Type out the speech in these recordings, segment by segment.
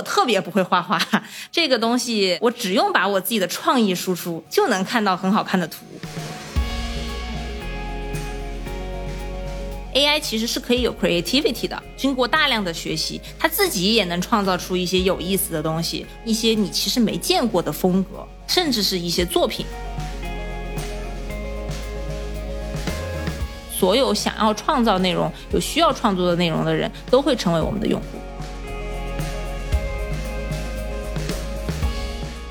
我特别不会画画，这个东西我只用把我自己的创意输出，就能看到很好看的图。AI 其实是可以有 creativity 的，经过大量的学习，它自己也能创造出一些有意思的东西，一些你其实没见过的风格，甚至是一些作品。所有想要创造内容、有需要创作的内容的人，都会成为我们的用户。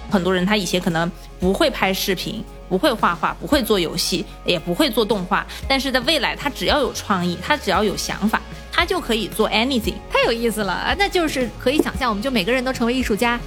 很多人他以前可能不会拍视频。不会画画，不会做游戏，也不会做动画，但是在未来，他只要有创意，他只要有想法，他就可以做 anything，太有意思了啊！那就是可以想象，我们就每个人都成为艺术家。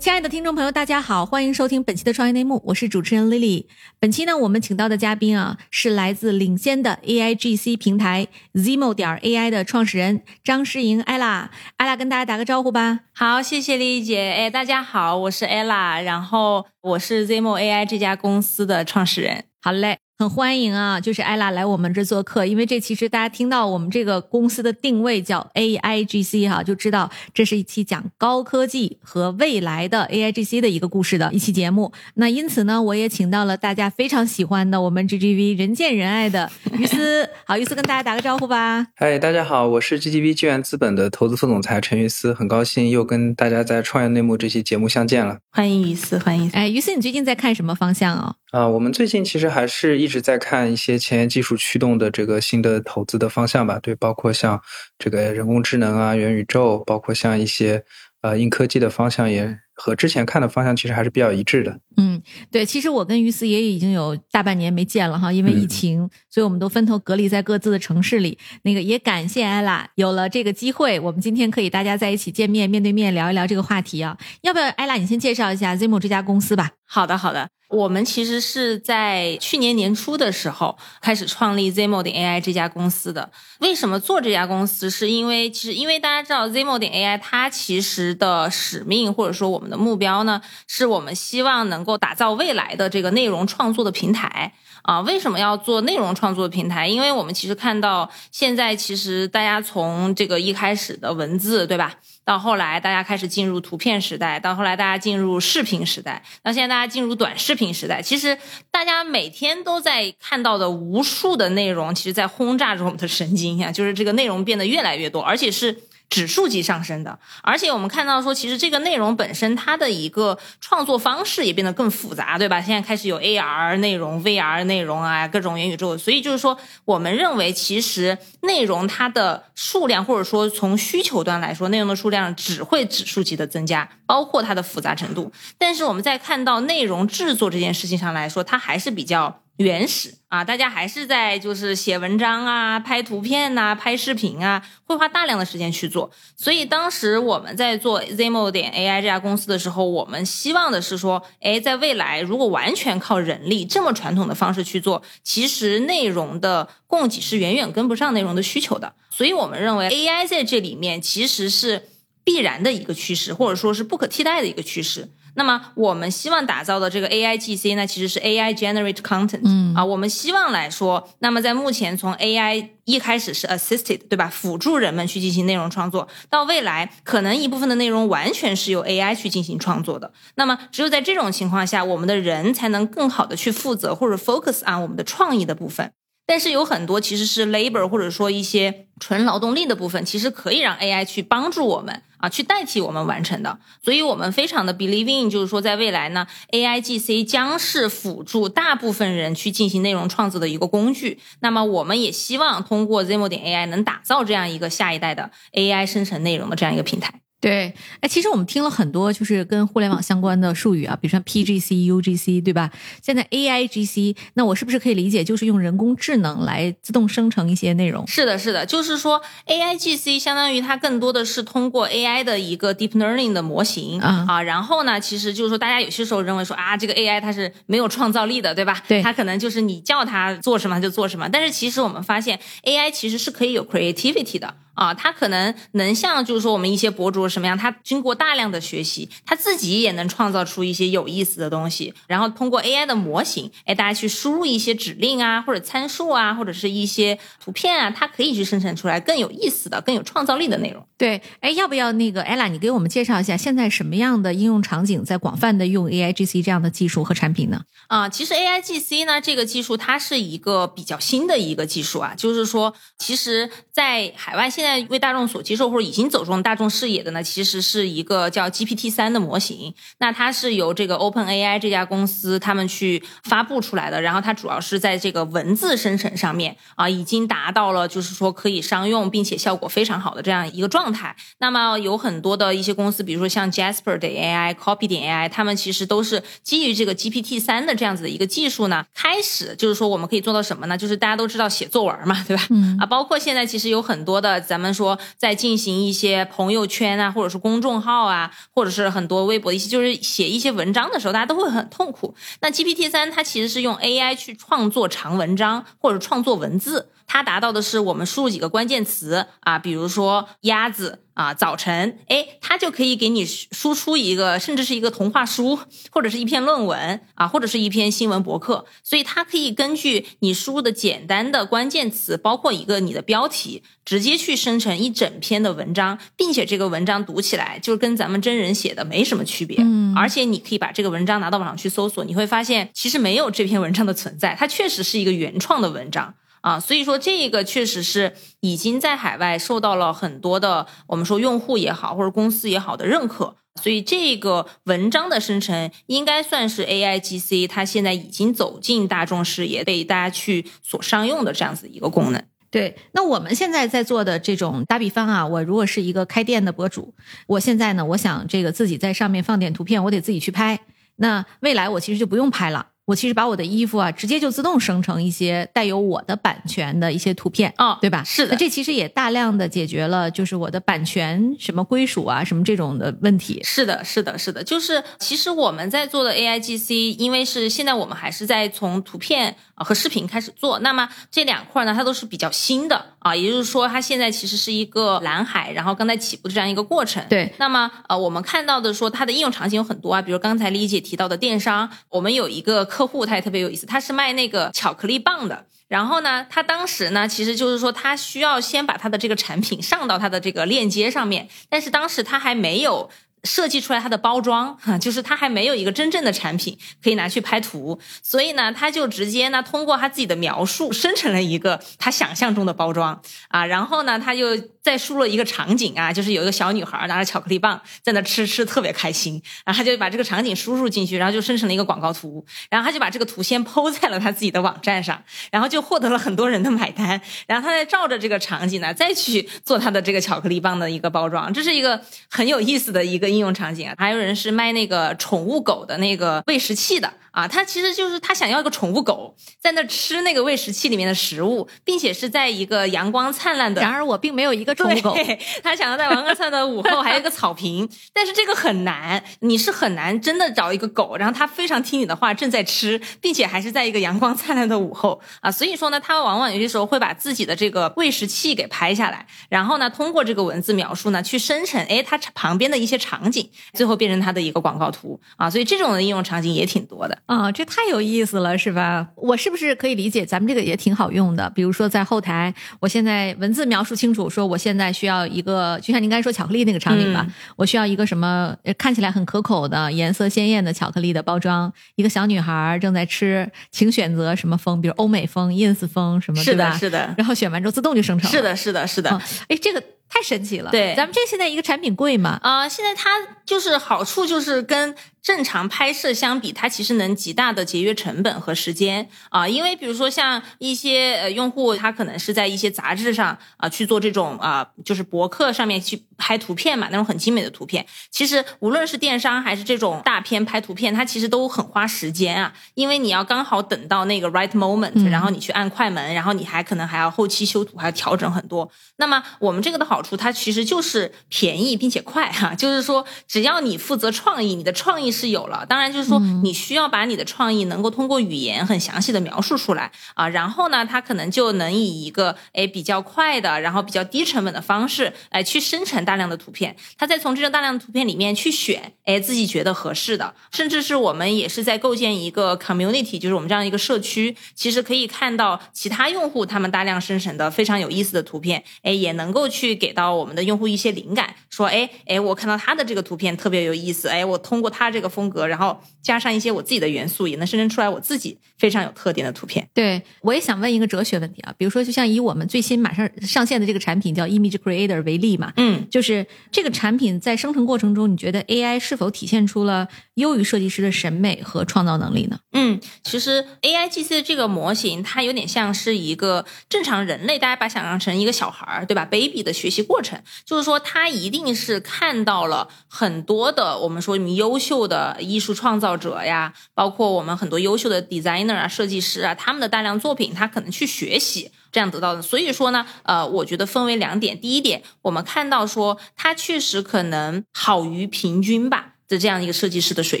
亲爱的听众朋友，大家好，欢迎收听本期的创业内幕，我是主持人 Lily。本期呢，我们请到的嘉宾啊，是来自领先的 AIGC 平台 Zimo 点 AI 的创始人张诗莹 Ella。Ella 跟大家打个招呼吧。好，谢谢丽姐。哎，大家好，我是 Ella，然后我是 Zimo AI 这家公司的创始人。好嘞。很欢迎啊，就是艾拉来我们这做客，因为这其实大家听到我们这个公司的定位叫 A I G C 哈，就知道这是一期讲高科技和未来的 A I G C 的一个故事的一期节目。那因此呢，我也请到了大家非常喜欢的我们 G G V 人见人爱的于思。好，于思跟大家打个招呼吧。嗨，大家好，我是 G G V 纪源资本的投资副总裁陈于思，很高兴又跟大家在创业内幕这期节目相见了。欢迎于思，欢迎。哎，于思，你最近在看什么方向啊？我们最近其实还是一直在看一些前沿技术驱动的这个新的投资的方向吧，对，包括像这个人工智能啊、元宇宙，包括像一些呃硬科技的方向，也和之前看的方向其实还是比较一致的。嗯，对，其实我跟于思也已经有大半年没见了哈，因为疫情，所以我们都分头隔离在各自的城市里。那个也感谢艾拉有了这个机会，我们今天可以大家在一起见面，面对面聊一聊这个话题啊。要不要艾拉你先介绍一下 Zimo 这家公司吧？好的，好的。我们其实是在去年年初的时候开始创立 Zimo 点 AI 这家公司的。为什么做这家公司？是因为其实因为大家知道 Zimo 点 AI 它其实的使命或者说我们的目标呢，是我们希望能够打造未来的这个内容创作的平台啊。为什么要做内容创作的平台？因为我们其实看到现在其实大家从这个一开始的文字，对吧？到后来，大家开始进入图片时代；到后来，大家进入视频时代；到现在，大家进入短视频时代。其实，大家每天都在看到的无数的内容，其实在轰炸着我们的神经呀，就是这个内容变得越来越多，而且是。指数级上升的，而且我们看到说，其实这个内容本身它的一个创作方式也变得更复杂，对吧？现在开始有 AR 内容、VR 内容啊，各种元宇宙，所以就是说，我们认为其实内容它的数量，或者说从需求端来说，内容的数量只会指数级的增加，包括它的复杂程度。但是我们在看到内容制作这件事情上来说，它还是比较。原始啊，大家还是在就是写文章啊、拍图片呐、拍视频啊，会花大量的时间去做。所以当时我们在做 Zimo 点 AI 这家公司的时候，我们希望的是说，哎，在未来如果完全靠人力这么传统的方式去做，其实内容的供给是远远跟不上内容的需求的。所以我们认为 AI 在这里面其实是必然的一个趋势，或者说是不可替代的一个趋势。那么我们希望打造的这个 A I G C 呢，其实是 A I Generate Content，嗯啊，我们希望来说，那么在目前从 A I 一开始是 Assisted，对吧？辅助人们去进行内容创作，到未来可能一部分的内容完全是由 A I 去进行创作的。那么只有在这种情况下，我们的人才能更好的去负责或者 focus on 我们的创意的部分。但是有很多其实是 labor 或者说一些纯劳动力的部分，其实可以让 AI 去帮助我们啊，去代替我们完成的。所以我们非常的 believing，就是说在未来呢，AI GC 将是辅助大部分人去进行内容创作的一个工具。那么我们也希望通过 Zimo 点 AI 能打造这样一个下一代的 AI 生成内容的这样一个平台。对，哎，其实我们听了很多就是跟互联网相关的术语啊，比如说 PGC、UGC，对吧？现在 AIGC，那我是不是可以理解就是用人工智能来自动生成一些内容？是的，是的，就是说 AIGC 相当于它更多的是通过 AI 的一个 deep learning 的模型啊，然后呢，其实就是说大家有些时候认为说啊，这个 AI 它是没有创造力的，对吧？对，它可能就是你叫它做什么就做什么，但是其实我们发现 AI 其实是可以有 creativity 的。啊，他可能能像就是说我们一些博主什么样，他经过大量的学习，他自己也能创造出一些有意思的东西，然后通过 AI 的模型，哎，大家去输入一些指令啊，或者参数啊，或者是一些图片啊，它可以去生成出来更有意思的、更有创造力的内容。对，哎，要不要那个 ella，你给我们介绍一下现在什么样的应用场景在广泛的用 AIGC 这样的技术和产品呢？啊，其实 AIGC 呢这个技术它是一个比较新的一个技术啊，就是说，其实，在海外现在为大众所接受或者已经走入大众视野的呢，其实是一个叫 GPT 三的模型。那它是由这个 OpenAI 这家公司他们去发布出来的，然后它主要是在这个文字生成上面啊，已经达到了就是说可以商用并且效果非常好的这样一个状态。那么有很多的一些公司，比如说像 Jasper 的 AI、Copy 点 AI，他们其实都是基于这个 GPT 三的这样子的一个技术呢，开始就是说我们可以做到什么呢？就是大家都知道写作文嘛，对吧？嗯啊，包括现在其实有很多的，咱们说在进行一些朋友圈啊，或者是公众号啊，或者是很多微博一些，就是写一些文章的时候，大家都会很痛苦。那 GPT 三它其实是用 AI 去创作长文章或者创作文字，它达到的是我们输入几个关键词啊，比如说鸭子。啊，早晨，哎，它就可以给你输出一个，甚至是一个童话书，或者是一篇论文啊，或者是一篇新闻博客。所以它可以根据你输入的简单的关键词，包括一个你的标题，直接去生成一整篇的文章，并且这个文章读起来就跟咱们真人写的没什么区别。嗯，而且你可以把这个文章拿到网上去搜索，你会发现其实没有这篇文章的存在，它确实是一个原创的文章。啊，所以说这个确实是已经在海外受到了很多的我们说用户也好或者公司也好的认可，所以这个文章的生成应该算是 AIGC 它现在已经走进大众视野，被大家去所商用的这样子一个功能。对，那我们现在在做的这种打比方啊，我如果是一个开店的博主，我现在呢，我想这个自己在上面放点图片，我得自己去拍。那未来我其实就不用拍了。我其实把我的衣服啊，直接就自动生成一些带有我的版权的一些图片，哦，对吧？是的，那这其实也大量的解决了就是我的版权什么归属啊，什么这种的问题。是的，是的，是的，就是其实我们在做的 AIGC，因为是现在我们还是在从图片啊和视频开始做，那么这两块呢，它都是比较新的啊，也就是说它现在其实是一个蓝海，然后刚才起步的这样一个过程。对，那么呃，我们看到的说它的应用场景有很多啊，比如刚才李姐提到的电商，我们有一个客户，他也特别有意思，他是卖那个巧克力棒的。然后呢，他当时呢，其实就是说他需要先把他的这个产品上到他的这个链接上面，但是当时他还没有。设计出来它的包装，哈，就是它还没有一个真正的产品可以拿去拍图，所以呢，他就直接呢通过他自己的描述生成了一个他想象中的包装。啊，然后呢，他就再输入一个场景啊，就是有一个小女孩拿着巧克力棒在那吃，吃特别开心，然后他就把这个场景输入进去，然后就生成了一个广告图，然后他就把这个图先抛在了他自己的网站上，然后就获得了很多人的买单，然后他再照着这个场景呢再去做他的这个巧克力棒的一个包装，这是一个很有意思的一个。应用场景啊，还有人是卖那个宠物狗的那个喂食器的啊，他其实就是他想要一个宠物狗在那吃那个喂食器里面的食物，并且是在一个阳光灿烂的。然而我并没有一个宠物狗，他想要在阳光灿烂的午后还有一个草坪，但是这个很难，你是很难真的找一个狗，然后它非常听你的话，正在吃，并且还是在一个阳光灿烂的午后啊，所以说呢，他往往有些时候会把自己的这个喂食器给拍下来，然后呢，通过这个文字描述呢，去生成哎它旁边的一些场。场景最后变成它的一个广告图啊，所以这种的应用场景也挺多的啊，这太有意思了，是吧？我是不是可以理解咱们这个也挺好用的？比如说在后台，我现在文字描述清楚，说我现在需要一个，就像您刚才说巧克力那个场景吧，我需要一个什么看起来很可口的、颜色鲜艳的巧克力的包装，一个小女孩正在吃，请选择什么风，比如欧美风、ins 风什么，是的，是的，然后选完之后自动就生成，是的，是的，是的，哎，这个。太神奇了，对，咱们这现在一个产品贵吗？啊，现在它就是好处就是跟。正常拍摄相比，它其实能极大的节约成本和时间啊，因为比如说像一些呃用户，他可能是在一些杂志上啊去做这种啊，就是博客上面去拍图片嘛，那种很精美的图片。其实无论是电商还是这种大片拍图片，它其实都很花时间啊，因为你要刚好等到那个 right moment，然后你去按快门，然后你还可能还要后期修图，还要调整很多。那么我们这个的好好处，它其实就是便宜并且快哈。就是说，只要你负责创意，你的创意是有了，当然就是说，你需要把你的创意能够通过语言很详细的描述出来啊。然后呢，他可能就能以一个哎比较快的，然后比较低成本的方式，哎去生成大量的图片。他再从这个大量的图片里面去选，哎自己觉得合适的，甚至是我们也是在构建一个 community，就是我们这样一个社区，其实可以看到其他用户他们大量生成的非常有意思的图片，哎也能够去给到我们的用户一些灵感，说哎哎我看到他的这个图片特别有意思，哎我通过他这个风格，然后加上一些我自己的元素，也能生成出来我自己非常有特点的图片。对，我也想问一个哲学问题啊，比如说就像以我们最新马上上线的这个产品叫 Image Creator 为例嘛，嗯，就是这个产品在生成过程中，你觉得 AI 是否体现出了优于设计师的审美和创造能力呢？嗯，其实 A I G C 的这个模型，它有点像是一个正常人类，大家把它想象成一个小孩儿，对吧？baby 的学习过程，就是说他一定是看到了很多的我们说你优秀的艺术创造者呀，包括我们很多优秀的 designer 啊、设计师啊，他们的大量作品，他可能去学习。这样得到的，所以说呢，呃，我觉得分为两点。第一点，我们看到说它确实可能好于平均吧的这样一个设计师的水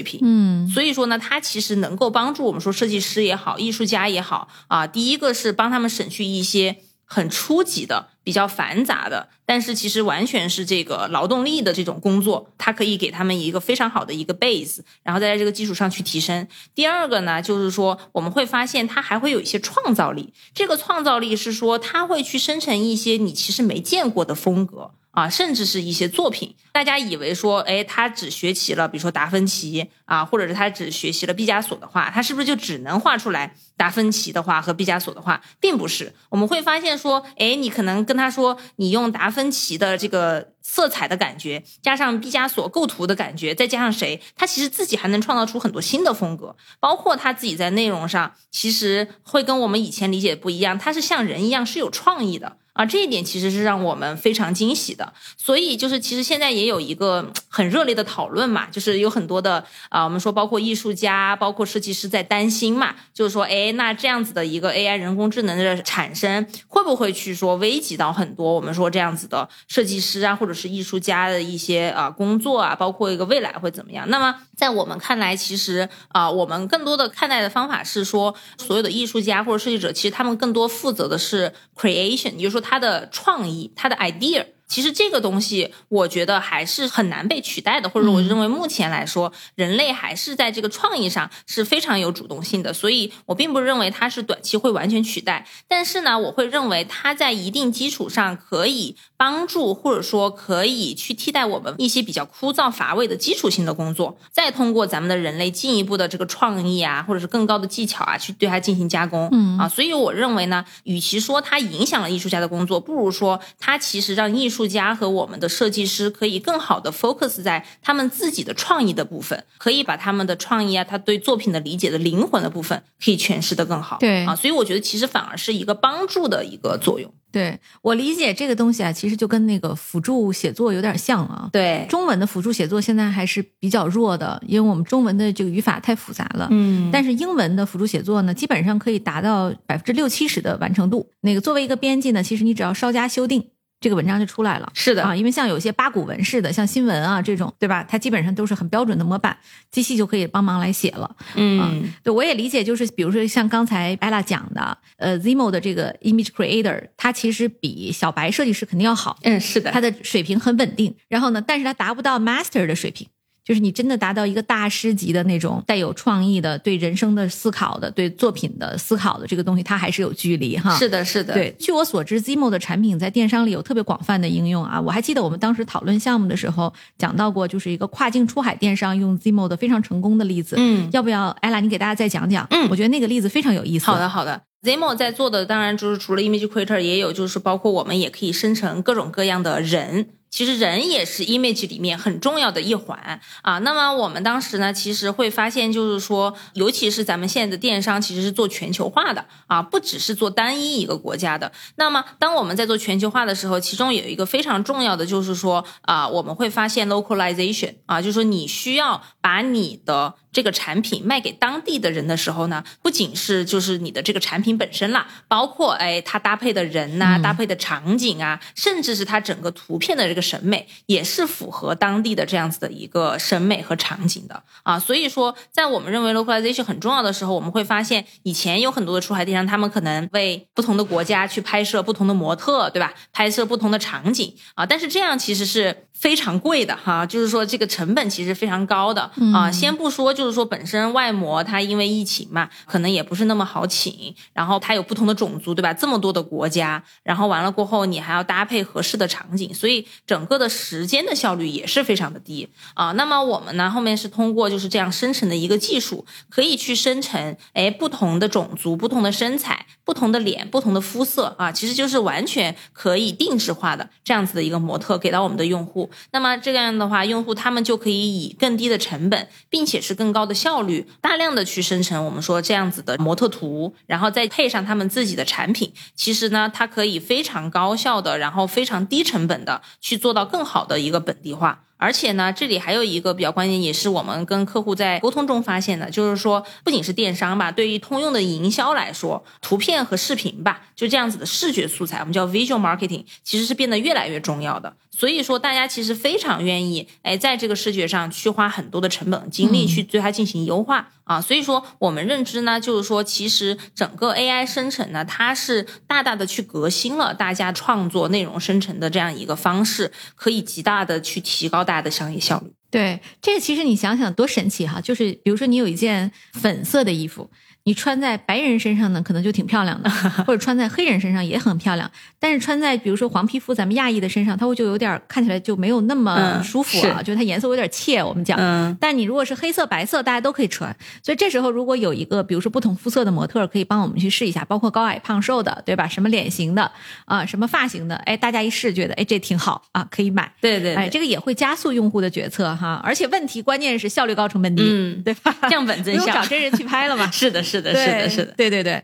平。嗯，所以说呢，它其实能够帮助我们说设计师也好，艺术家也好啊，第一个是帮他们省去一些很初级的、比较繁杂的，但是其实完全是这个劳动力的这种工作，它可以给他们一个非常好的一个 base，然后再在这个基础上去提升。第二个呢，就是说我们会发现它还会有一些创造力，这个创造力是说它会去生成一些你其实没见过的风格。啊，甚至是一些作品，大家以为说，哎，他只学习了，比如说达芬奇啊，或者是他只学习了毕加索的画，他是不是就只能画出来达芬奇的画和毕加索的画？并不是，我们会发现说，哎，你可能跟他说，你用达芬奇的这个色彩的感觉，加上毕加索构图的感觉，再加上谁，他其实自己还能创造出很多新的风格，包括他自己在内容上，其实会跟我们以前理解不一样，他是像人一样是有创意的。啊，这一点其实是让我们非常惊喜的。所以就是，其实现在也有一个很热烈的讨论嘛，就是有很多的啊，我们说包括艺术家、包括设计师在担心嘛，就是说，哎，那这样子的一个 AI 人工智能的产生，会不会去说危及到很多我们说这样子的设计师啊，或者是艺术家的一些啊工作啊，包括一个未来会怎么样？那么在我们看来，其实啊，我们更多的看待的方法是说，所有的艺术家或者设计者，其实他们更多负责的是 creation，也就是说。他的创意，他的 idea。其实这个东西，我觉得还是很难被取代的，或者我认为目前来说，人类还是在这个创意上是非常有主动性的，所以我并不认为它是短期会完全取代。但是呢，我会认为它在一定基础上可以帮助，或者说可以去替代我们一些比较枯燥乏味的基础性的工作，再通过咱们的人类进一步的这个创意啊，或者是更高的技巧啊，去对它进行加工。嗯啊，所以我认为呢，与其说它影响了艺术家的工作，不如说它其实让艺术。艺术家和我们的设计师可以更好的 focus 在他们自己的创意的部分，可以把他们的创意啊，他对作品的理解的灵魂的部分，可以诠释的更好。对啊，所以我觉得其实反而是一个帮助的一个作用。对我理解这个东西啊，其实就跟那个辅助写作有点像啊。对，中文的辅助写作现在还是比较弱的，因为我们中文的这个语法太复杂了。嗯，但是英文的辅助写作呢，基本上可以达到百分之六七十的完成度。那个作为一个编辑呢，其实你只要稍加修订。这个文章就出来了，是的啊，因为像有些八股文式的，像新闻啊这种，对吧？它基本上都是很标准的模板，机器就可以帮忙来写了。嗯，对，我也理解，就是比如说像刚才 Ella 讲的，呃，Zimo 的这个 Image Creator，它其实比小白设计师肯定要好。嗯，是的，它的水平很稳定。然后呢，但是它达不到 Master 的水平。就是你真的达到一个大师级的那种带有创意的、对人生的思考的、对作品的思考的这个东西，它还是有距离哈。是的，是的。对，据我所知，Zimo 的产品在电商里有特别广泛的应用啊。我还记得我们当时讨论项目的时候讲到过，就是一个跨境出海电商用 Zimo 的非常成功的例子。嗯，要不要艾拉你给大家再讲讲？嗯，我觉得那个例子非常有意思。好的，好的。Zimo 在做的当然就是除了 Image Creator，也有就是包括我们也可以生成各种各样的人。其实人也是 image 里面很重要的一环啊。那么我们当时呢，其实会发现，就是说，尤其是咱们现在的电商，其实是做全球化的啊，不只是做单一一个国家的。那么当我们在做全球化的时候，其中有一个非常重要的，就是说啊，我们会发现 localization 啊，就是说你需要把你的。这个产品卖给当地的人的时候呢，不仅是就是你的这个产品本身啦，包括哎它搭配的人呐，搭配的场景啊，甚至是它整个图片的这个审美，也是符合当地的这样子的一个审美和场景的啊。所以说，在我们认为 localization 很重要的时候，我们会发现以前有很多的出海电商，他们可能为不同的国家去拍摄不同的模特，对吧？拍摄不同的场景啊，但是这样其实是非常贵的哈，就是说这个成本其实非常高的啊。先不说。就是说，本身外模它因为疫情嘛，可能也不是那么好请，然后它有不同的种族，对吧？这么多的国家，然后完了过后，你还要搭配合适的场景，所以整个的时间的效率也是非常的低啊。那么我们呢，后面是通过就是这样生成的一个技术，可以去生成，哎，不同的种族、不同的身材、不同的脸、不同的肤色啊，其实就是完全可以定制化的这样子的一个模特给到我们的用户。那么这样的话，用户他们就可以以更低的成本，并且是更高的效率，大量的去生成我们说这样子的模特图，然后再配上他们自己的产品，其实呢，它可以非常高效的，然后非常低成本的去做到更好的一个本地化。而且呢，这里还有一个比较关键，也是我们跟客户在沟通中发现的，就是说，不仅是电商吧，对于通用的营销来说，图片和视频吧，就这样子的视觉素材，我们叫 visual marketing，其实是变得越来越重要的。所以说，大家其实非常愿意，哎，在这个视觉上去花很多的成本精力去对它进行优化啊。所以说，我们认知呢，就是说，其实整个 AI 生成呢，它是大大的去革新了大家创作内容生成的这样一个方式，可以极大的去提高大家的商业效率。对，这个其实你想想多神奇哈，就是比如说你有一件粉色的衣服。你穿在白人身上呢，可能就挺漂亮的，或者穿在黑人身上也很漂亮。但是穿在比如说黄皮肤咱们亚裔的身上，它会就有点看起来就没有那么舒服啊，就是它颜色有点怯。我们讲，但你如果是黑色、白色，大家都可以穿。所以这时候如果有一个比如说不同肤色的模特可以帮我们去试一下，包括高矮胖瘦的，对吧？什么脸型的啊，什么发型的，哎，大家一试觉得哎这挺好啊，可以买。对对，哎，这个也会加速用户的决策哈。而且问题关键是效率高，成本低，嗯，对吧？降本增效，找真人去拍了嘛？是的，是的，是的，是的。对对对，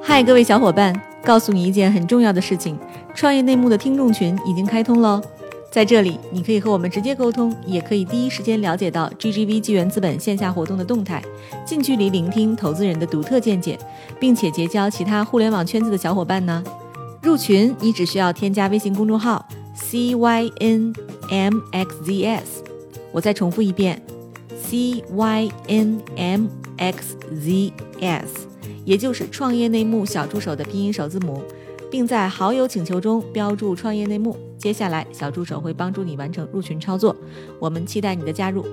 嗨，各位小伙伴，告诉你一件很重要的事情：创业内幕的听众群已经开通喽。在这里，你可以和我们直接沟通，也可以第一时间了解到 GGV 纪元资本线下活动的动态，近距离聆听投资人的独特见解，并且结交其他互联网圈子的小伙伴呢。入群，你只需要添加微信公众号 CYNMXZS。我再重复一遍：CYNM。xzs，也就是创业内幕小助手的拼音首字母，并在好友请求中标注创业内幕。接下来，小助手会帮助你完成入群操作。我们期待你的加入。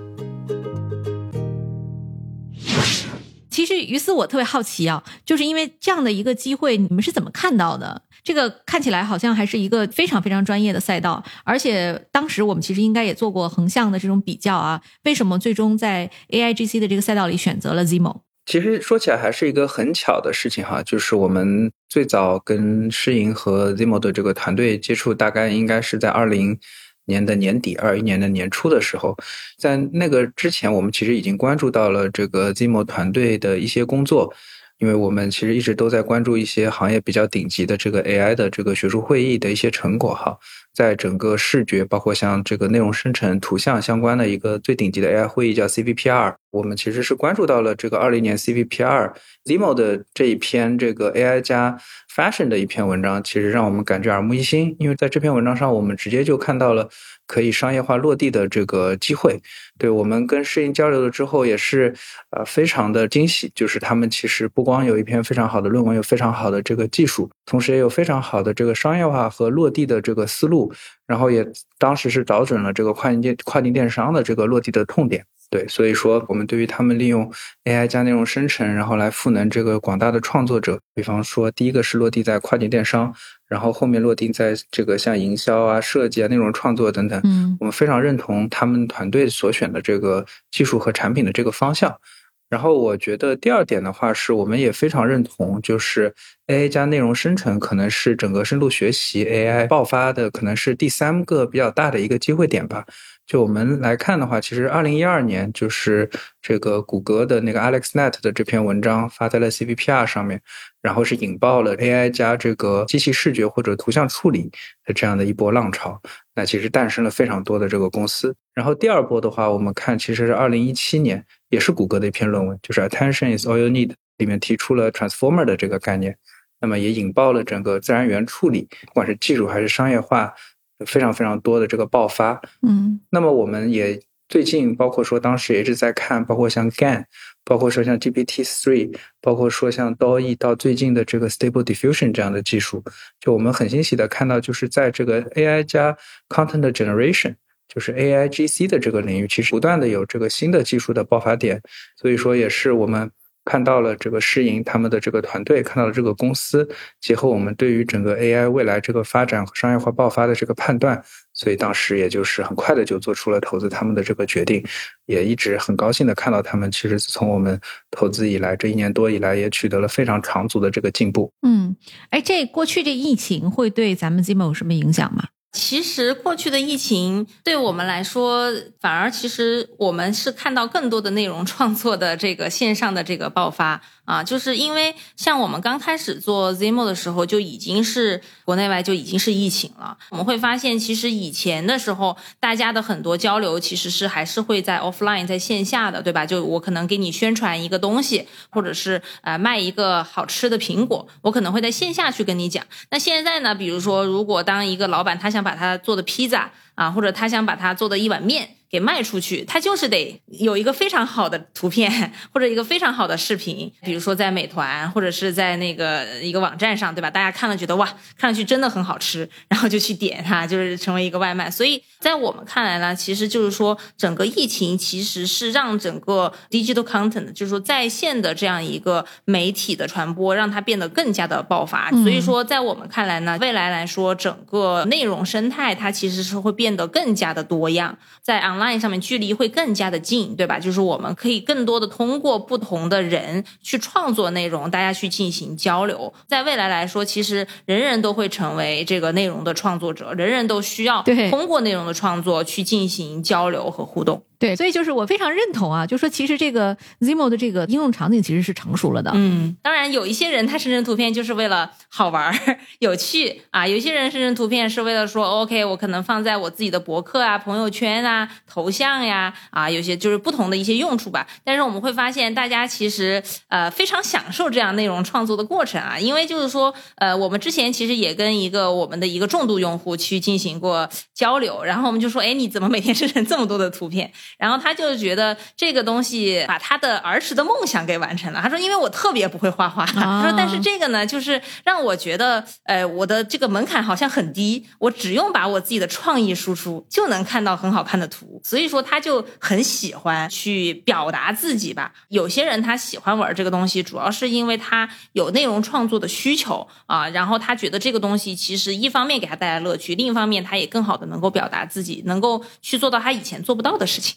其实，于斯我特别好奇啊，就是因为这样的一个机会，你们是怎么看到的？这个看起来好像还是一个非常非常专业的赛道，而且当时我们其实应该也做过横向的这种比较啊。为什么最终在 AIGC 的这个赛道里选择了 Zimo？其实说起来还是一个很巧的事情哈，就是我们最早跟诗莹和 Zimo 的这个团队接触，大概应该是在二零。年的年底，二一年的年初的时候，在那个之前，我们其实已经关注到了这个 Zimo 团队的一些工作，因为我们其实一直都在关注一些行业比较顶级的这个 AI 的这个学术会议的一些成果哈。在整个视觉，包括像这个内容生成、图像相关的一个最顶级的 AI 会议叫 CVPR，我们其实是关注到了这个二零年 CVPR Zimo 的这一篇这个 AI 加 Fashion 的一篇文章，其实让我们感觉耳目一新，因为在这篇文章上，我们直接就看到了可以商业化落地的这个机会。对我们跟适应交流了之后，也是呃非常的惊喜，就是他们其实不光有一篇非常好的论文，有非常好的这个技术，同时也有非常好的这个商业化和落地的这个思路。然后也当时是找准了这个跨境电跨境电商的这个落地的痛点，对，所以说我们对于他们利用 AI 加内容生成，然后来赋能这个广大的创作者，比方说第一个是落地在跨境电商，然后后面落地在这个像营销啊、设计啊、内容创作等等，嗯，我们非常认同他们团队所选的这个技术和产品的这个方向。然后我觉得第二点的话，是我们也非常认同，就是 AI 加内容生成可能是整个深度学习 AI 爆发的，可能是第三个比较大的一个机会点吧。就我们来看的话，其实二零一二年就是这个谷歌的那个 AlexNet 的这篇文章发在了 C B P R 上面，然后是引爆了 AI 加这个机器视觉或者图像处理的这样的一波浪潮。那其实诞生了非常多的这个公司。然后第二波的话，我们看其实是二零一七年，也是谷歌的一篇论文，就是 Attention is all you need 里面提出了 Transformer 的这个概念，那么也引爆了整个自然语言处理，不管是技术还是商业化。非常非常多的这个爆发，嗯，那么我们也最近包括说当时也一直在看，包括像 GAN，包括说像 GPT three，包括说像 DALL-E 到最近的这个 Stable Diffusion 这样的技术，就我们很欣喜的看到，就是在这个 AI 加 Content Generation，就是 AIGC 的这个领域，其实不断的有这个新的技术的爆发点，所以说也是我们。看到了这个诗盈他们的这个团队，看到了这个公司，结合我们对于整个 AI 未来这个发展和商业化爆发的这个判断，所以当时也就是很快的就做出了投资他们的这个决定，也一直很高兴的看到他们，其实自从我们投资以来这一年多以来，也取得了非常长足的这个进步。嗯，哎，这过去这疫情会对咱们 Zimo 有什么影响吗？其实过去的疫情对我们来说，反而其实我们是看到更多的内容创作的这个线上的这个爆发。啊，就是因为像我们刚开始做 Zimo 的时候，就已经是国内外就已经是疫情了。我们会发现，其实以前的时候，大家的很多交流其实是还是会在 offline 在线下的，对吧？就我可能给你宣传一个东西，或者是呃卖一个好吃的苹果，我可能会在线下去跟你讲。那现在呢，比如说，如果当一个老板他想把它做的披萨啊，或者他想把他做的一碗面。给卖出去，他就是得有一个非常好的图片或者一个非常好的视频，比如说在美团或者是在那个一个网站上，对吧？大家看了觉得哇，看上去真的很好吃，然后就去点它，就是成为一个外卖。所以在我们看来呢，其实就是说整个疫情其实是让整个 digital content，就是说在线的这样一个媒体的传播，让它变得更加的爆发。所以说在我们看来呢，未来来说整个内容生态它其实是会变得更加的多样，在 on line 上面距离会更加的近，对吧？就是我们可以更多的通过不同的人去创作内容，大家去进行交流。在未来来说，其实人人都会成为这个内容的创作者，人人都需要通过内容的创作去进行交流和互动。对，所以就是我非常认同啊，就说其实这个 Zimo 的这个应用场景其实是成熟了的。嗯，当然有一些人他生成图片就是为了好玩儿、有趣啊，有些人生成图片是为了说 OK，我可能放在我自己的博客啊、朋友圈啊、头像呀啊，有些就是不同的一些用处吧。但是我们会发现，大家其实呃非常享受这样内容创作的过程啊，因为就是说呃，我们之前其实也跟一个我们的一个重度用户去进行过交流，然后我们就说，哎，你怎么每天生成这么多的图片？然后他就觉得这个东西把他的儿时的梦想给完成了。他说：“因为我特别不会画画，他说但是这个呢，就是让我觉得，呃，我的这个门槛好像很低，我只用把我自己的创意输出就能看到很好看的图。所以说他就很喜欢去表达自己吧。有些人他喜欢玩这个东西，主要是因为他有内容创作的需求啊，然后他觉得这个东西其实一方面给他带来乐趣，另一方面他也更好的能够表达自己，能够去做到他以前做不到的事情。”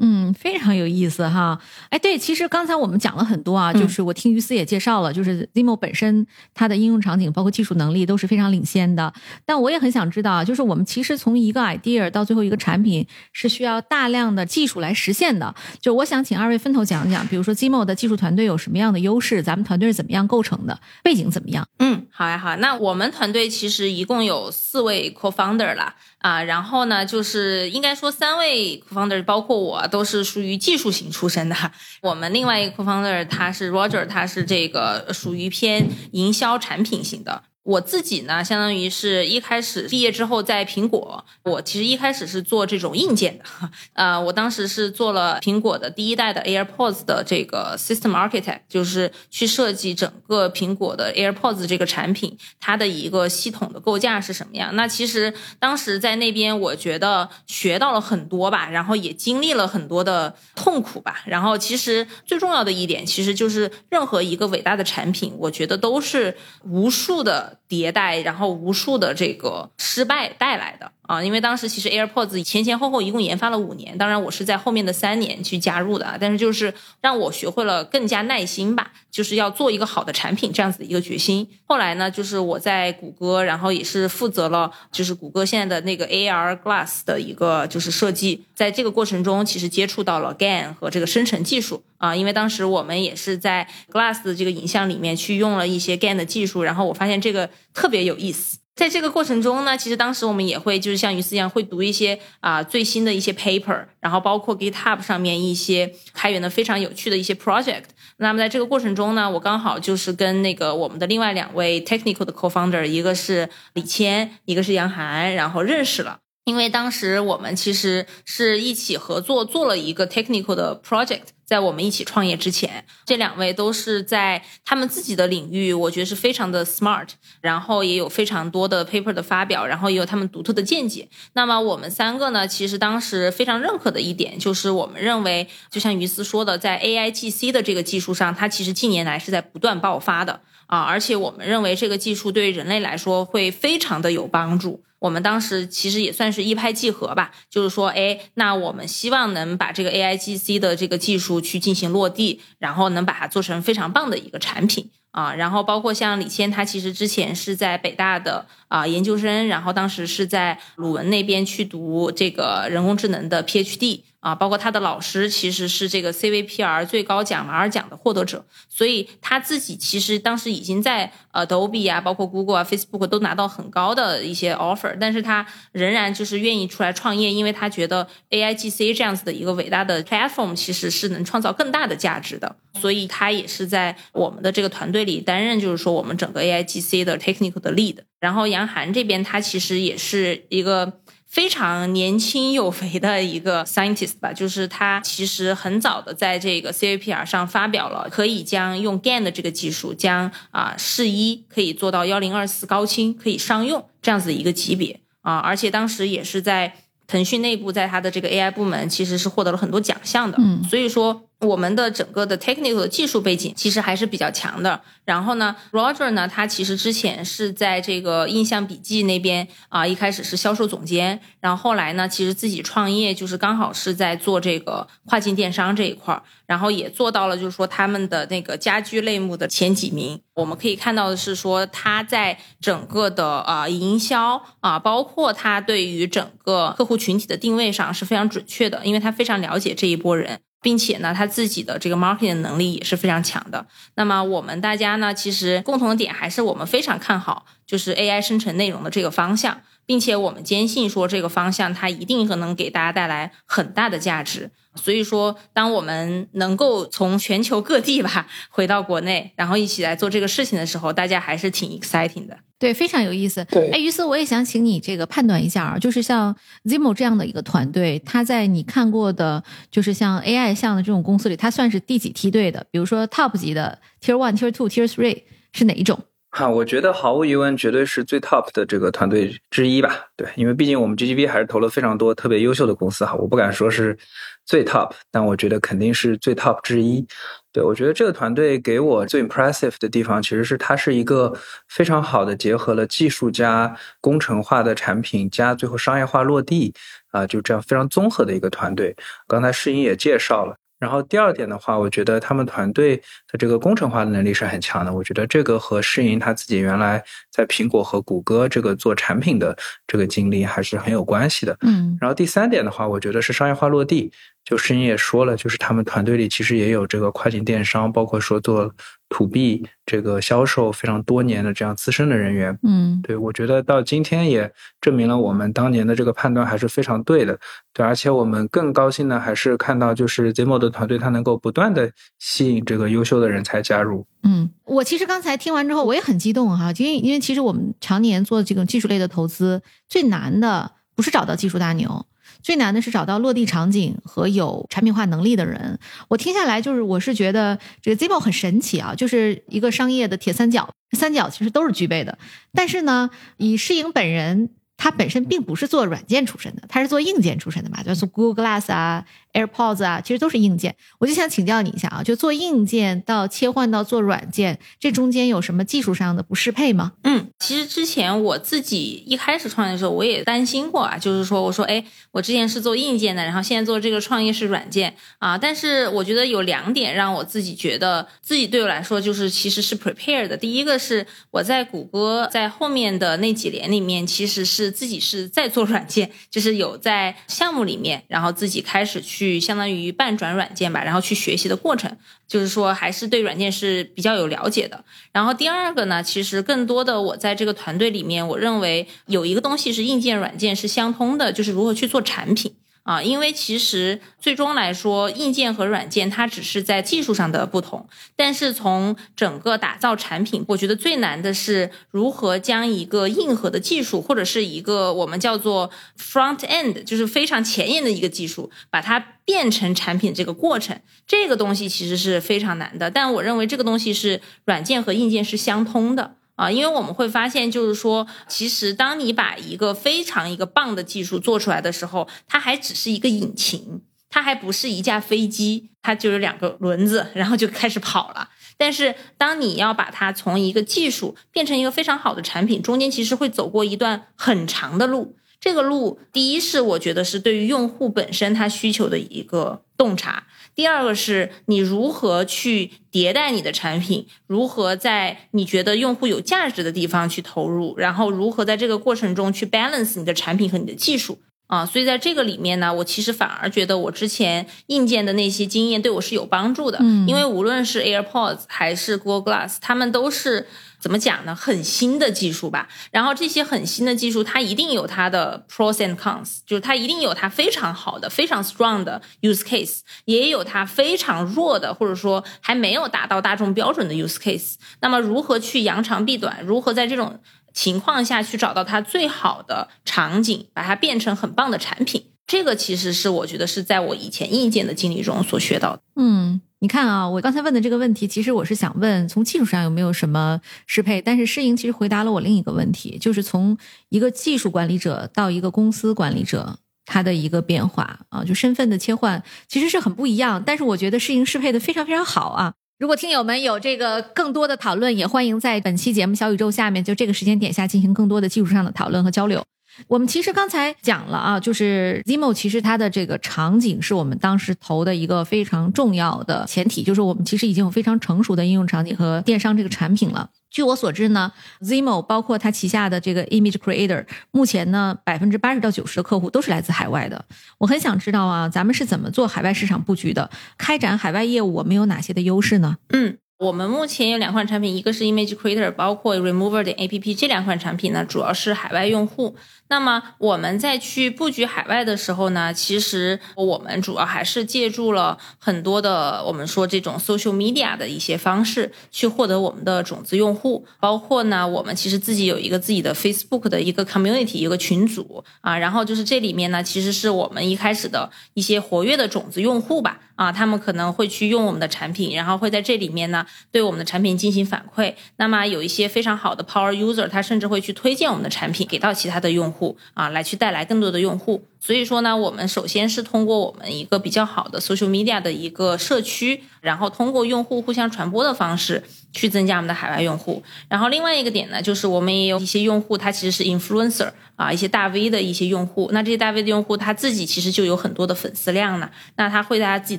嗯，非常有意思哈。哎，对，其实刚才我们讲了很多啊，就是我听于思也介绍了，就是 Zimo 本身它的应用场景包括技术能力都是非常领先的。但我也很想知道啊，就是我们其实从一个 idea 到最后一个产品是需要大量的技术来实现的。就我想请二位分头讲讲，比如说 Zimo 的技术团队有什么样的优势，咱们团队是怎么样构成的，背景怎么样？嗯，好呀，好。那我们团队其实一共有四位 co-founder 了。啊，然后呢，就是应该说三位 co-founder，包括我，都是属于技术型出身的。我们另外一个 co-founder 他是 Roger，他是这个属于偏营销产品型的。我自己呢，相当于是一开始毕业之后在苹果，我其实一开始是做这种硬件的，呃，我当时是做了苹果的第一代的 AirPods 的这个 System Architect，就是去设计整个苹果的 AirPods 这个产品，它的一个系统的构架是什么样。那其实当时在那边，我觉得学到了很多吧，然后也经历了很多的痛苦吧。然后其实最重要的一点，其实就是任何一个伟大的产品，我觉得都是无数的。迭代，然后无数的这个失败带来的。啊。因为当时其实 AirPods 前前后后一共研发了五年，当然我是在后面的三年去加入的。但是就是让我学会了更加耐心吧，就是要做一个好的产品这样子的一个决心。后来呢，就是我在谷歌，然后也是负责了就是谷歌现在的那个 AR Glass 的一个就是设计，在这个过程中其实接触到了 GAN 和这个生成技术啊，因为当时我们也是在 Glass 的这个影像里面去用了一些 GAN 的技术，然后我发现这个特别有意思。在这个过程中呢，其实当时我们也会就是像于思一样，会读一些啊最新的一些 paper，然后包括 GitHub 上面一些开源的非常有趣的一些 project。那么在这个过程中呢，我刚好就是跟那个我们的另外两位 technical 的 co-founder，一个是李谦，一个是杨涵，然后认识了。因为当时我们其实是一起合作做了一个 technical 的 project，在我们一起创业之前，这两位都是在他们自己的领域，我觉得是非常的 smart，然后也有非常多的 paper 的发表，然后也有他们独特的见解。那么我们三个呢，其实当时非常认可的一点就是，我们认为就像于思说的，在 AIGC 的这个技术上，它其实近年来是在不断爆发的啊，而且我们认为这个技术对人类来说会非常的有帮助。我们当时其实也算是一拍即合吧，就是说，哎，那我们希望能把这个 AIGC 的这个技术去进行落地，然后能把它做成非常棒的一个产品啊。然后包括像李谦，他其实之前是在北大的啊研究生，然后当时是在鲁文那边去读这个人工智能的 PhD。啊，包括他的老师其实是这个 CVPR 最高奖马尔奖的获得者，所以他自己其实当时已经在呃 Adobe 啊，包括 Google 啊、Facebook 都拿到很高的一些 offer，但是他仍然就是愿意出来创业，因为他觉得 AIGC 这样子的一个伟大的 platform 其实是能创造更大的价值的，所以他也是在我们的这个团队里担任，就是说我们整个 AIGC 的 technical 的 lead。然后杨涵这边他其实也是一个。非常年轻有为的一个 scientist 吧，就是他其实很早的在这个 CAPR 上发表了，可以将用 GAN 的这个技术，将啊试一可以做到幺零二四高清，可以商用这样子的一个级别啊，而且当时也是在腾讯内部，在他的这个 AI 部门，其实是获得了很多奖项的，嗯，所以说。我们的整个的 technical 技术背景其实还是比较强的。然后呢，Roger 呢，他其实之前是在这个印象笔记那边啊，一开始是销售总监，然后后来呢，其实自己创业就是刚好是在做这个跨境电商这一块儿，然后也做到了就是说他们的那个家居类目的前几名。我们可以看到的是说他在整个的啊营销啊，包括他对于整个客户群体的定位上是非常准确的，因为他非常了解这一波人。并且呢，他自己的这个 marketing 能力也是非常强的。那么我们大家呢，其实共同的点还是我们非常看好，就是 AI 生成内容的这个方向，并且我们坚信说这个方向它一定能给大家带来很大的价值。所以说，当我们能够从全球各地吧回到国内，然后一起来做这个事情的时候，大家还是挺 exciting 的。对，非常有意思。对，哎，于思，我也想请你这个判断一下啊，就是像 Zimo 这样的一个团队，它在你看过的，就是像 AI 像的这种公司里，它算是第几梯队的？比如说 Top 级的 Tier One、Tier Two、Tier Three 是哪一种？哈，我觉得毫无疑问，绝对是最 top 的这个团队之一吧。对，因为毕竟我们 GGB 还是投了非常多特别优秀的公司哈，我不敢说是最 top，但我觉得肯定是最 top 之一。对我觉得这个团队给我最 impressive 的地方，其实是它是一个非常好的结合了技术加工程化的产品加最后商业化落地啊，就这样非常综合的一个团队。刚才世英也介绍了。然后第二点的话，我觉得他们团队的这个工程化的能力是很强的。我觉得这个和世银他自己原来在苹果和谷歌这个做产品的这个经历还是很有关系的。嗯。然后第三点的话，我觉得是商业化落地。就世银也说了，就是他们团队里其实也有这个跨境电商，包括说做。土币这个销售非常多年的这样资深的人员，嗯，对我觉得到今天也证明了我们当年的这个判断还是非常对的，对，而且我们更高兴的还是看到就是 Zemo 的团队它能够不断的吸引这个优秀的人才加入。嗯，我其实刚才听完之后我也很激动哈，因为因为其实我们常年做这种技术类的投资，最难的不是找到技术大牛。最难的是找到落地场景和有产品化能力的人。我听下来就是，我是觉得这个 Zemo 很神奇啊，就是一个商业的铁三角，三角其实都是具备的。但是呢，以世颖本人，他本身并不是做软件出身的，他是做硬件出身的嘛，就是 Google Glass 啊、AirPods 啊，其实都是硬件。我就想请教你一下啊，就做硬件到切换到做软件，这中间有什么技术上的不适配吗？嗯，其实之前我自己一开始创业的时候，我也担心过啊，就是说，我说，哎，我之前是做硬件的，然后现在做这个创业是软件啊，但是我觉得有两点让我自己觉得自己对我来说就是其实是 prepared 的。第一个是我在谷歌在后面的那几年里面，其实是自己是在做软件，就是有在项目里面，然后自己开始去去相当于半转软件吧，然后去学习的过程，就是说还是对软件是比较有了解的。然后第二个呢，其实更多的我在这个团队里面，我认为有一个东西是硬件软件是相通的，就是如何去做产品。啊，因为其实最终来说，硬件和软件它只是在技术上的不同，但是从整个打造产品，我觉得最难的是如何将一个硬核的技术，或者是一个我们叫做 front end，就是非常前沿的一个技术，把它变成产品这个过程，这个东西其实是非常难的。但我认为这个东西是软件和硬件是相通的。啊，因为我们会发现，就是说，其实当你把一个非常一个棒的技术做出来的时候，它还只是一个引擎，它还不是一架飞机，它就是两个轮子，然后就开始跑了。但是，当你要把它从一个技术变成一个非常好的产品，中间其实会走过一段很长的路。这个路，第一是我觉得是对于用户本身他需求的一个洞察。第二个是你如何去迭代你的产品，如何在你觉得用户有价值的地方去投入，然后如何在这个过程中去 balance 你的产品和你的技术啊。所以在这个里面呢，我其实反而觉得我之前硬件的那些经验对我是有帮助的，嗯，因为无论是 AirPods 还是 Google Glass，他们都是。怎么讲呢？很新的技术吧，然后这些很新的技术，它一定有它的 pros and cons，就是它一定有它非常好的、非常 strong 的 use case，也有它非常弱的，或者说还没有达到大众标准的 use case。那么如何去扬长避短？如何在这种情况下去找到它最好的场景，把它变成很棒的产品？这个其实是我觉得是在我以前硬件的经历中所学到的。嗯。你看啊，我刚才问的这个问题，其实我是想问从技术上有没有什么适配，但是适应其实回答了我另一个问题，就是从一个技术管理者到一个公司管理者，他的一个变化啊，就身份的切换其实是很不一样。但是我觉得适应适配的非常非常好啊。如果听友们有这个更多的讨论，也欢迎在本期节目小宇宙下面就这个时间点下进行更多的技术上的讨论和交流。我们其实刚才讲了啊，就是 Zimo 其实它的这个场景是我们当时投的一个非常重要的前提，就是我们其实已经有非常成熟的应用场景和电商这个产品了。据我所知呢，Zimo 包括它旗下的这个 Image Creator，目前呢百分之八十到九十的客户都是来自海外的。我很想知道啊，咱们是怎么做海外市场布局的？开展海外业务，我们有哪些的优势呢？嗯。我们目前有两款产品，一个是 Image Creator，包括 Remover 的 A P P，这两款产品呢，主要是海外用户。那么我们在去布局海外的时候呢，其实我们主要还是借助了很多的我们说这种 Social Media 的一些方式，去获得我们的种子用户。包括呢，我们其实自己有一个自己的 Facebook 的一个 Community，一个群组啊，然后就是这里面呢，其实是我们一开始的一些活跃的种子用户吧。啊，他们可能会去用我们的产品，然后会在这里面呢对我们的产品进行反馈。那么有一些非常好的 Power User，他甚至会去推荐我们的产品给到其他的用户啊，来去带来更多的用户。所以说呢，我们首先是通过我们一个比较好的 Social Media 的一个社区，然后通过用户互相传播的方式去增加我们的海外用户。然后另外一个点呢，就是我们也有一些用户，他其实是 Influencer。啊，一些大 V 的一些用户，那这些大 V 的用户他自己其实就有很多的粉丝量呢，那他会在他自己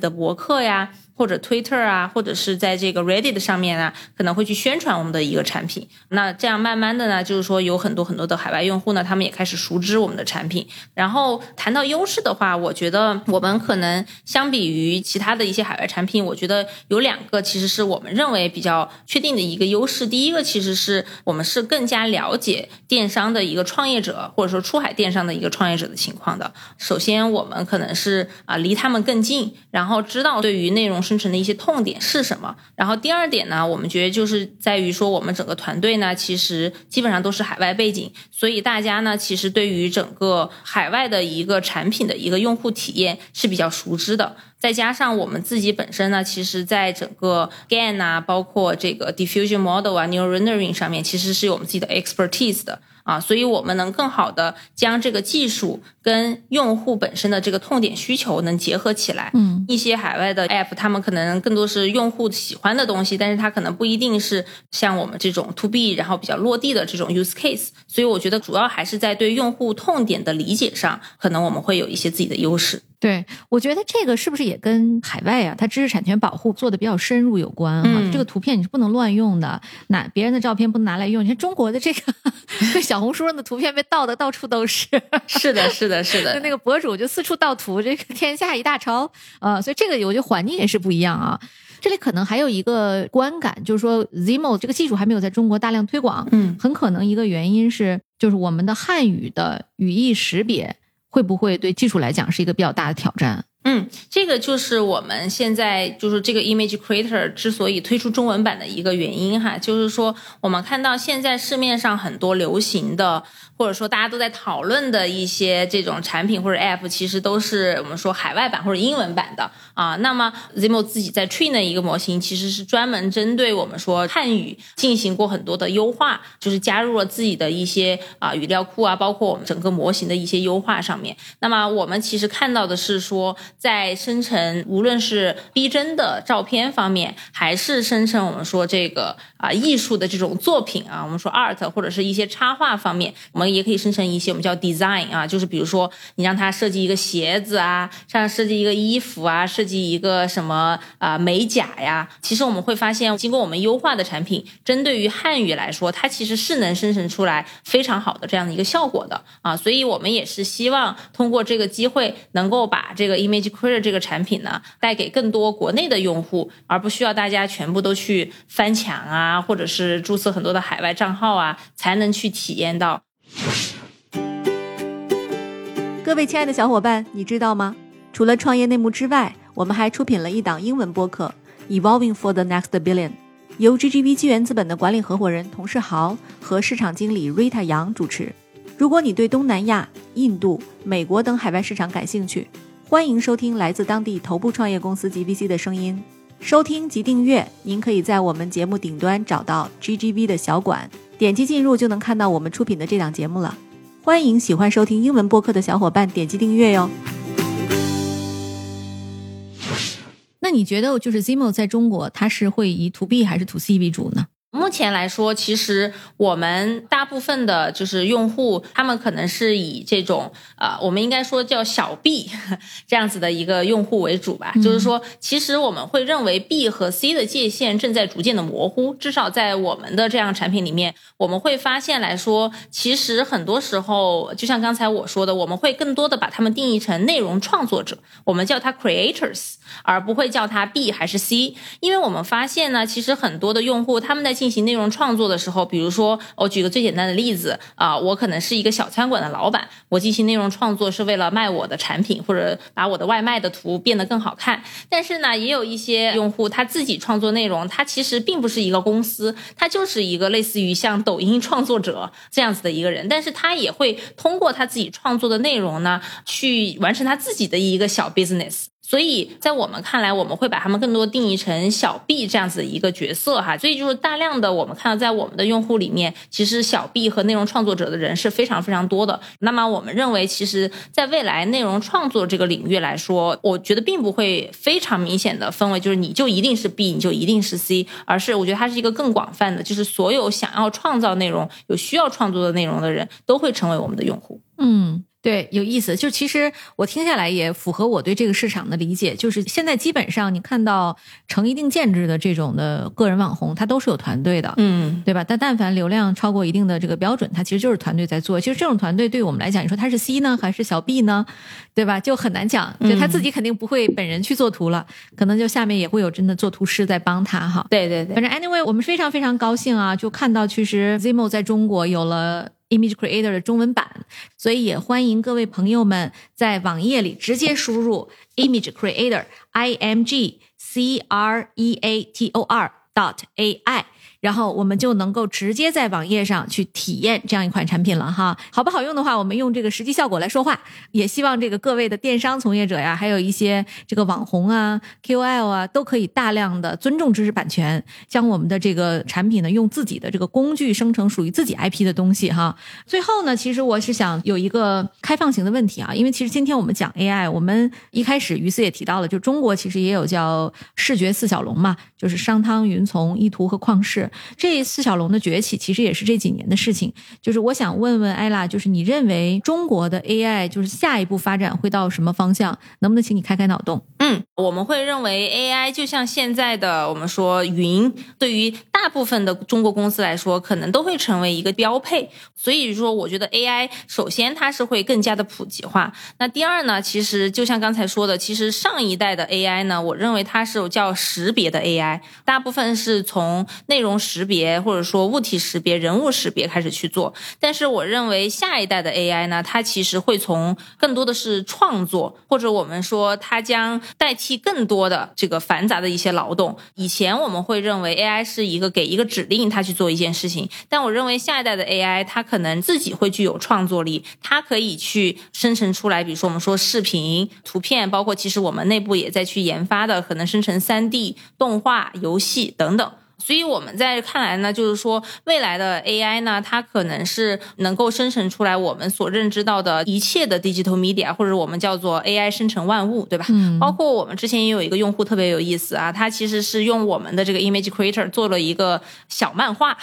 的博客呀。或者 Twitter 啊，或者是在这个 Reddit 上面啊，可能会去宣传我们的一个产品。那这样慢慢的呢，就是说有很多很多的海外用户呢，他们也开始熟知我们的产品。然后谈到优势的话，我觉得我们可能相比于其他的一些海外产品，我觉得有两个其实是我们认为比较确定的一个优势。第一个其实是我们是更加了解电商的一个创业者，或者说出海电商的一个创业者的情况的。首先，我们可能是啊离他们更近，然后知道对于内容。生成的一些痛点是什么？然后第二点呢，我们觉得就是在于说，我们整个团队呢，其实基本上都是海外背景，所以大家呢，其实对于整个海外的一个产品的一个用户体验是比较熟知的。再加上我们自己本身呢，其实在整个 GAN 啊，包括这个 Diffusion Model 啊，Neural Rendering 上面，其实是有我们自己的 expertise 的啊，所以我们能更好的将这个技术跟用户本身的这个痛点需求能结合起来。嗯，一些海外的 app，他们可能更多是用户喜欢的东西，但是它可能不一定是像我们这种 to B，然后比较落地的这种 use case。所以我觉得主要还是在对用户痛点的理解上，可能我们会有一些自己的优势。对，我觉得这个是不是也跟海外啊，它知识产权保护做的比较深入有关啊？嗯这个图片你是不能乱用的，拿别人的照片不能拿来用。你看中国的这个 这小红书上的图片被盗的到处都是，是的，是的，是就的，那个博主就四处盗图，这个 天下一大抄啊、呃所以这个我觉得环境也是不一样啊。这里可能还有一个观感，就是说 Zimo 这个技术还没有在中国大量推广，嗯很可能一个原因是，就是我们的汉语的语义识别会不会对技术来讲是一个比较大的挑战？嗯，这个就是我们现在就是这个 Image Creator 之所以推出中文版的一个原因哈，就是说我们看到现在市面上很多流行的，或者说大家都在讨论的一些这种产品或者 App，其实都是我们说海外版或者英文版的啊。那么 Zimo 自己在 train 的一个模型，其实是专门针对我们说汉语进行过很多的优化，就是加入了自己的一些啊语料库啊，包括我们整个模型的一些优化上面。那么我们其实看到的是说，在生成无论是逼真的照片方面，还是生成我们说这个啊艺术的这种作品啊，我们说 art 或者是一些插画方面，我们也可以生成一些我们叫 design 啊，就是比如说你让它设计一个鞋子啊，像设计一个衣服啊，设计一个什么啊美甲呀，其实我们会发现，经过我们优化的产品，针对于汉语来说，它其实是能生成出来非常好的这样的一个效果的。啊，所以我们也是希望通过这个机会，能够把这个 Image 亏了这个产品呢，带给更多国内的用户，而不需要大家全部都去翻墙啊，或者是注册很多的海外账号啊，才能去体验到。各位亲爱的小伙伴，你知道吗？除了创业内幕之外，我们还出品了一档英文播客《Evolving for the Next Billion》，由 GGV 纪元资本的管理合伙人童世豪和市场经理 Rita 杨主持。如果你对东南亚、印度、美国等海外市场感兴趣，欢迎收听来自当地头部创业公司 GVC 的声音。收听及订阅，您可以在我们节目顶端找到 GGV 的小馆，点击进入就能看到我们出品的这档节目了。欢迎喜欢收听英文播客的小伙伴点击订阅哟。那你觉得就是 Zimo 在中国，它是会以 to B 还是 to C 为主呢？目前来说，其实我们大部分的就是用户，他们可能是以这种呃，我们应该说叫小 B 这样子的一个用户为主吧。就是说，其实我们会认为 B 和 C 的界限正在逐渐的模糊，至少在我们的这样产品里面，我们会发现来说，其实很多时候，就像刚才我说的，我们会更多的把他们定义成内容创作者，我们叫它 creators，而不会叫它 B 还是 C，因为我们发现呢，其实很多的用户他们在进行内容创作的时候，比如说，我举个最简单的例子啊、我可能是一个小餐馆的老板，我进行内容创作是为了卖我的产品，或者把我的外卖的图变得更好看。但是呢，也有一些用户他自己创作内容，他其实并不是一个公司，他就是一个类似于像抖音创作者这样子的一个人，但是他也会通过他自己创作的内容呢，去完成他自己的一个小 business。所以在我们看来，我们会把他们更多定义成小 B 这样子一个角色哈。所以就是大量的我们看到在我们的用户里面，其实小 B 和内容创作者的人是非常非常多的。那么我们认为，其实在未来内容创作这个领域来说，我觉得并不会非常明显的分为就是你就一定是 B，你就一定是 C，而是我觉得它是一个更广泛的，就是所有想要创造内容、有需要创作的内容的人都会成为我们的用户。嗯，对，有意思。就其实我听下来也符合我对这个市场的理解，就是现在基本上你看到成一定建制的这种的个人网红，他都是有团队的。嗯，对吧？但但凡流量超过一定的这个标准，它其实就是团队在做。其实这种团队对我们来讲，你说他是 C 呢，还是小 B 呢？对吧？就很难讲。就他自己肯定不会本人去做图了，可能就下面也会有真的做图师在帮他哈。对对对反。正 anyway，我们非常非常高兴啊，就看到其实 Zimo 在中国有了 Image Creator 的中文版，所以也欢迎各位朋友们在网页里直接输入 Image Creator I M G C R E A T O R dot A I，然后我们就能够直接在网页上去体验这样一款产品了哈。好不好用的话，我们用这个实际效果来说话。也希望这个各位的电商从业者呀，还有一些这个网红啊、KOL 啊，都可以大量的尊重知识版权，将我们的这个产品呢，用自己的这个工具生成属于自己 IP 的东西哈。最后呢，其实我是想有一个开放型的问题啊，因为其实今天我们讲 AI，我们一开始于思也提到了，就中国其实也有叫视觉四小龙嘛，就是商汤、云从、意图和旷视这四小龙的崛起，其实也是这几年的事情。就是我想问问艾拉，就是你认为中国的 AI 就是下一步发展会到什么方向？能不能请你开开脑洞？嗯，我们会认为 AI 就像现在的我们说云，对于大部分的中国公司来说，可能都会成为一个标配。所以说，我觉得 AI 首先它是会更加的普及化。那第二呢，其实就像刚才说的，其实上一代的 AI 呢，我认为它是叫识别的 AI，大部分是从内容识别或者说物体识别、人物识别开始去做。但是我认为下一代的 AI 呢，它其实会从更多的是创作，或者我们说它将代替更多的这个繁杂的一些劳动。以前我们会认为 AI 是一个给一个指令它去做一件事情，但我认为下一代的 AI 它可能自己会具有创作力，它可以去生成出来，比如说我们说视频、图片，包括其实我们内部也在去研发的，可能生成三 D 动画、游戏等等。所以我们在看来呢，就是说未来的 AI 呢，它可能是能够生成出来我们所认知到的一切的 digital media，或者我们叫做 AI 生成万物，对吧？嗯包括我们之前也有一个用户特别有意思啊，他其实是用我们的这个 image creator 做了一个小漫画，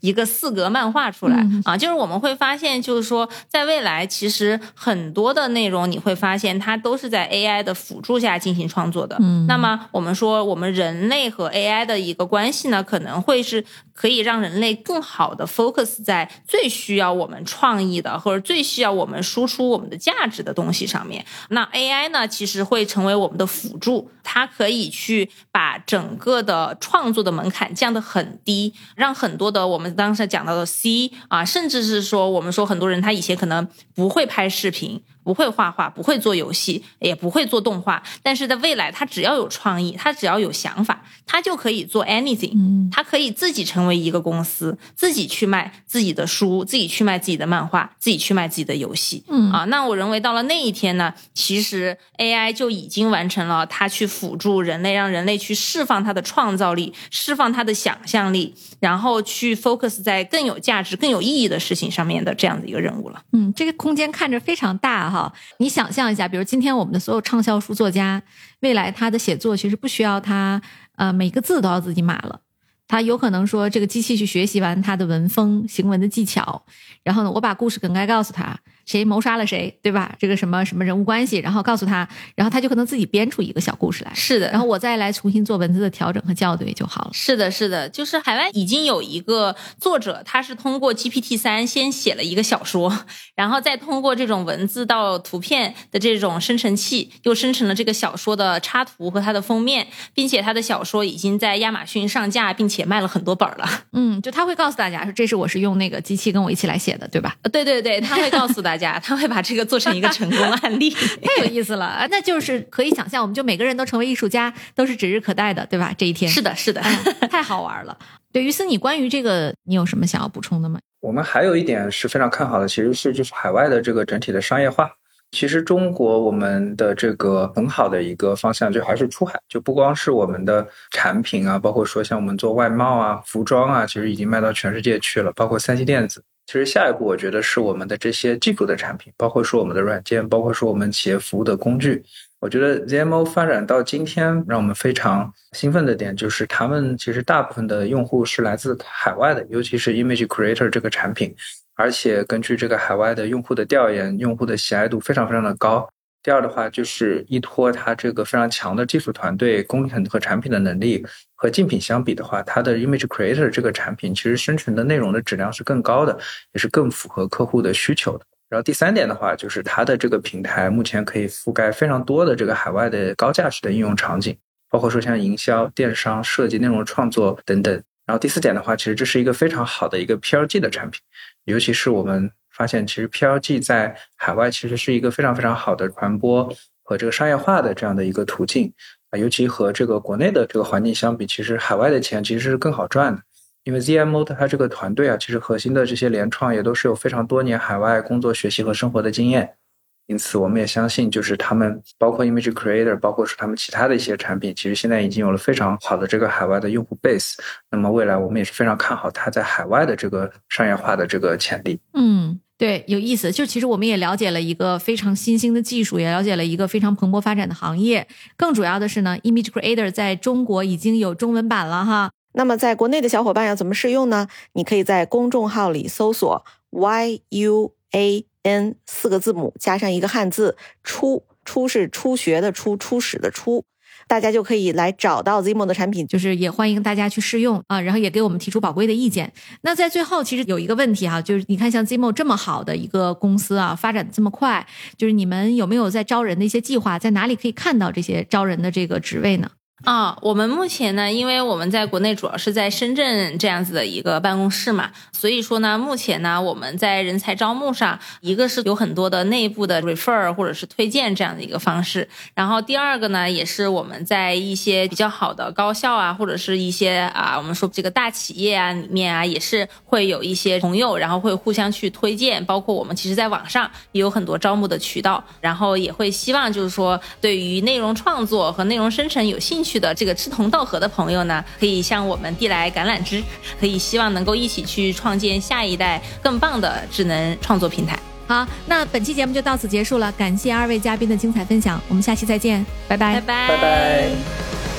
一个四格漫画出来、嗯啊，就是我们会发现，就是说在未来其实很多的内容你会发现它都是在 AI 的辅助下进行创作的。嗯那么我们说我们人类和 AI 的一个关系呢，可能会是可以让人类更好的 focus 在最需要我们创意的，或者最需要我们输出我们的价值的东西上面。那 AI 呢，其实会成为我们的辅助，它可以去把整个的创作的门槛降得很低，让很多的我们当时讲到的 C 啊，甚至是说我们说很多人他以前可能不会拍视频。不会画画，不会做游戏，也不会做动画，但是在未来，他只要有创意，他只要有想法，他就可以做 anything。嗯他可以自己成为一个公司，自己去卖自己的书，自己去卖自己的漫画，自己去卖自己的游戏。嗯啊，那我认为到了那一天呢，其实 AI 就已经完成了它去辅助人类，让人类去释放他的创造力，释放他的想象力，然后去 focus 在更有价值、更有意义的事情上面的这样的一个任务了。嗯，这个空间看着非常大哈。你想象一下，比如今天我们的所有畅销书作家，未来他的写作其实不需要他呃每个字都要自己码了。他有可能说，这个机器去学习完他的文风、行文的技巧，然后呢，我把故事梗概告诉他，谁谋杀了谁，对吧？这个什么什么人物关系，然后告诉他，然后他就可能自己编出一个小故事来，是的，然后我再来重新做文字的调整和校对就好了。是的，是的，就是海外已经有一个作者，他是通过 GPT 三先写了一个小说，然后再通过这种文字到图片的这种生成器，又生成了这个小说的插图和它的封面，并且他的小说已经在亚马逊上架，并且卖了很多本儿了。嗯，就他会告诉大家说，这是我是用那个机器跟我一起来写的，对吧？对对对，他会告诉大家，他会把这个做成一个成功案例。太有意思了，啊那就是可以想象，我们就每个人都成为艺术家，都是指日可待的，对吧？这一天是的，是的。嗯太好玩了。对于思，你关于这个，你有什么想要补充的吗？我们还有一点是非常看好的，其实是就是海外的这个整体的商业化。其实中国我们的这个很好的一个方向就还是出海，就不光是我们的产品啊，包括说像我们做外贸啊、服装啊，其实已经卖到全世界去了，包括三星电子。其实下一步我觉得是我们的这些技术的产品，包括说我们的软件，包括说我们企业服务的工具。我觉得 ZMO 发展到今天，让我们非常兴奋的点就是，他们其实大部分的用户是来自海外的，尤其是 Image Creator 这个产品，而且根据这个海外的用户的调研，用户的喜爱度非常非常的高。第二的话，就是依托它这个非常强的技术团队、工程和产品的能力，和竞品相比的话，它的 Image Creator 这个产品其实生成的内容的质量是更高的，也是更符合客户的需求的。然后第三点的话，就是它的这个平台目前可以覆盖非常多的这个海外的高价值的应用场景，包括说像营销、电商、设计、内容创作等等。然后第四点的话，其实这是一个非常好的一个 PLG 的产品，尤其是我们发现，其实 PLG 在海外其实是一个非常非常好的传播和这个商业化的这样的一个途径尤其和这个国内的这个环境相比，其实海外的钱其实是更好赚的。因为 ZMO 它这个团队啊，其实核心的这些联创也都是有非常多年海外工作、学习和生活的经验。因此，我们也相信，就是他们包括 Image Creator，包括是他们其他的一些产品，其实现在已经有了非常好的这个海外的用户 base。那么未来我们也是非常看好它在海外的这个商业化的这个潜力。嗯，对，有意思。就其实我们也了解了一个非常新兴的技术，也了解了一个非常蓬勃发展的行业。更主要的是呢，Image Creator 在中国已经有中文版了哈。那么在国内的小伙伴要怎么试用呢？你可以在公众号里搜索 YUA。n 四个字母加上一个汉字初，初是初学的初，初始的初，大家就可以来找到 Zimo 的产品，就是也欢迎大家去试用啊，然后也给我们提出宝贵的意见。那在最后，其实有一个问题哈，就是你看像 Zimo 这么好的一个公司啊，发展这么快，就是你们有没有在招人的一些计划？在哪里可以看到这些招人的这个职位呢？啊，我们目前呢，因为我们在国内主要是在深圳这样子的一个办公室嘛，所以说呢，目前呢，我们在人才招募上，一个是有很多的内部的 refer 或者是推荐这样的一个方式，然后第二个呢，也是我们在一些比较好的高校啊，或者是一些啊，我们说这个大企业啊里面啊，也是会有一些朋友，然后会互相去推荐，包括我们其实在网上也有很多招募的渠道，然后也会希望就是说，对于内容创作和内容生成有兴趣。去的这个志同道合的朋友呢，可以向我们递来橄榄枝，可以希望能够一起去创建下一代更棒的智能创作平台。好，那本期节目就到此结束了，感谢二位嘉宾的精彩分享，我们下期再见，拜拜，拜拜，拜拜。